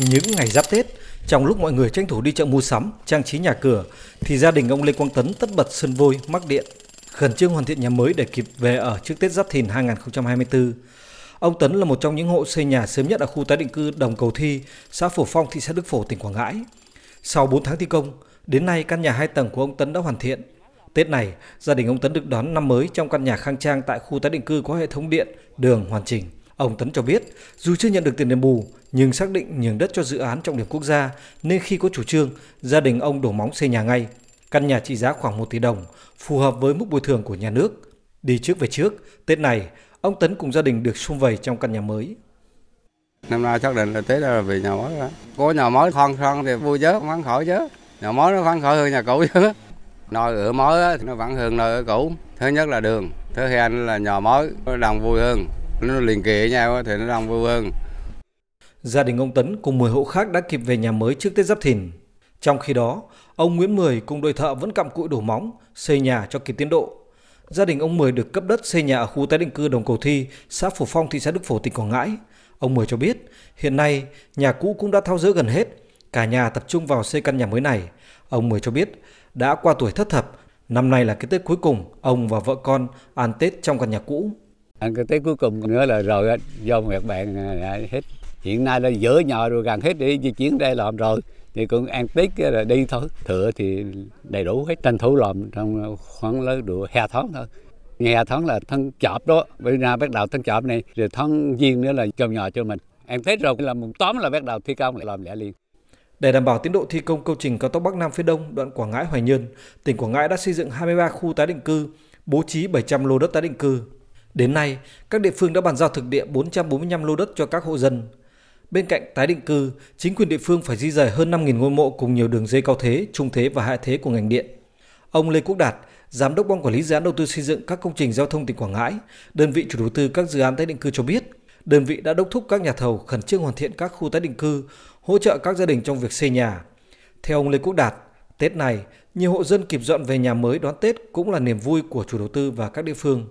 Những ngày giáp Tết, trong lúc mọi người tranh thủ đi chợ mua sắm, trang trí nhà cửa, thì gia đình ông Lê Quang Tấn tất bật sân vôi, mắc điện, khẩn trương hoàn thiện nhà mới để kịp về ở trước Tết Giáp Thìn 2024. Ông Tấn là một trong những hộ xây nhà sớm nhất ở khu tái định cư Đồng Cầu Thi, xã Phổ Phong, thị xã Đức Phổ, tỉnh Quảng Ngãi. Sau 4 tháng thi công, đến nay căn nhà hai tầng của ông Tấn đã hoàn thiện. Tết này, gia đình ông Tấn được đón năm mới trong căn nhà khang trang tại khu tái định cư có hệ thống điện, đường hoàn chỉnh. Ông Tấn cho biết, dù chưa nhận được tiền đền bù, nhưng xác định nhường đất cho dự án trọng điểm quốc gia nên khi có chủ trương, gia đình ông đổ móng xây nhà ngay. Căn nhà trị giá khoảng 1 tỷ đồng, phù hợp với mức bồi thường của nhà nước. Đi trước về trước, Tết này, ông Tấn cùng gia đình được sum vầy trong căn nhà mới. Năm nay xác định là Tết là về nhà mới đó. Có nhà mới khoan khoan thì vui chứ, phấn khởi chứ. Nhà mới nó phấn khởi hơn nhà cũ chứ. Nơi ở mới thì nó vẫn hơn nơi ở cũ. Thứ nhất là đường, thứ hai là nhà mới, nó đồng vui hơn. Nó liền kề nhau thì nó đồng vui hơn. Gia đình ông Tấn cùng 10 hộ khác đã kịp về nhà mới trước Tết Giáp Thìn. Trong khi đó, ông Nguyễn Mười cùng đội thợ vẫn cặm cụi đổ móng, xây nhà cho kịp tiến độ. Gia đình ông Mười được cấp đất xây nhà ở khu tái định cư Đồng Cầu Thi, xã Phổ Phong, thị xã Đức Phổ, tỉnh Quảng Ngãi. Ông Mười cho biết, hiện nay nhà cũ cũng đã tháo dỡ gần hết, cả nhà tập trung vào xây căn nhà mới này. Ông Mười cho biết, đã qua tuổi thất thập, năm nay là cái Tết cuối cùng, ông và vợ con ăn Tết trong căn nhà cũ. Ăn cái Tết cuối cùng nữa là rồi do việc bạn à, hết hiện nay là dỡ nhà rồi gần hết để di chuyển đây làm rồi. Thì cũng ăn tết là đi thôi. Thừa thì đầy đủ hết tranh thủ làm trong khoảng lớn đủ hè tháng thôi. Nghe tháng là thân chọp đó. Bây giờ bắt đầu thân chọp này rồi tháng giêng nữa là trồng nhỏ cho mình. Ăn tết rồi là mùng tám là bắt đầu thi công lại làm lẻ liền. Để đảm bảo tiến độ thi công công trình cao tốc Bắc Nam phía Đông đoạn Quảng Ngãi Hoài Nhơn, tỉnh Quảng Ngãi đã xây dựng 23 khu tái định cư, bố trí 700 lô đất tái định cư. Đến nay, các địa phương đã bàn giao thực địa 445 lô đất cho các hộ dân. Bên cạnh tái định cư, chính quyền địa phương phải di rời hơn 5.000 ngôi mộ cùng nhiều đường dây cao thế, trung thế và hạ thế của ngành điện. Ông Lê Quốc Đạt, Giám đốc Ban Quản lý Dự án Đầu tư xây dựng các công trình giao thông tỉnh Quảng Ngãi, đơn vị chủ đầu tư các dự án tái định cư cho biết, đơn vị đã đốc thúc các nhà thầu khẩn trương hoàn thiện các khu tái định cư, hỗ trợ các gia đình trong việc xây nhà. Theo ông Lê Quốc Đạt, Tết này, nhiều hộ dân kịp dọn về nhà mới đón Tết cũng là niềm vui của chủ đầu tư và các địa phương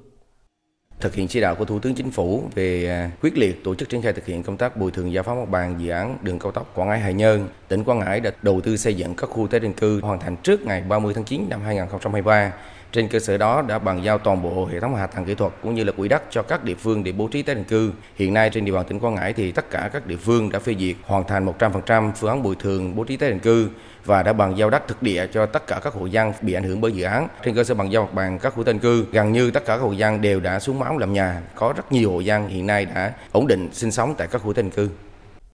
thực hiện chỉ đạo của Thủ tướng Chính phủ về à, quyết liệt tổ chức triển khai thực hiện công tác bồi thường giải phóng mặt bằng dự án đường cao tốc Quảng Ngãi Hải Nhơn, tỉnh Quảng Ngãi đã đầu tư xây dựng các khu tái định cư hoàn thành trước ngày 30 tháng 9 năm 2023. Trên cơ sở đó đã bàn giao toàn bộ hệ thống hạ tầng kỹ thuật cũng như là quỹ đất cho các địa phương để bố trí tái định cư. Hiện nay trên địa bàn tỉnh Quảng Ngãi thì tất cả các địa phương đã phê duyệt hoàn thành 100% phương án bồi thường bố trí tái định cư và đã bàn giao đất thực địa cho tất cả các hộ dân bị ảnh hưởng bởi dự án. Trên cơ sở bàn giao mặt bằng các khu tái định cư, gần như tất cả các hộ dân đều đã xuống máu làm nhà. Có rất nhiều hộ dân hiện nay đã ổn định sinh sống tại các khu tái định cư.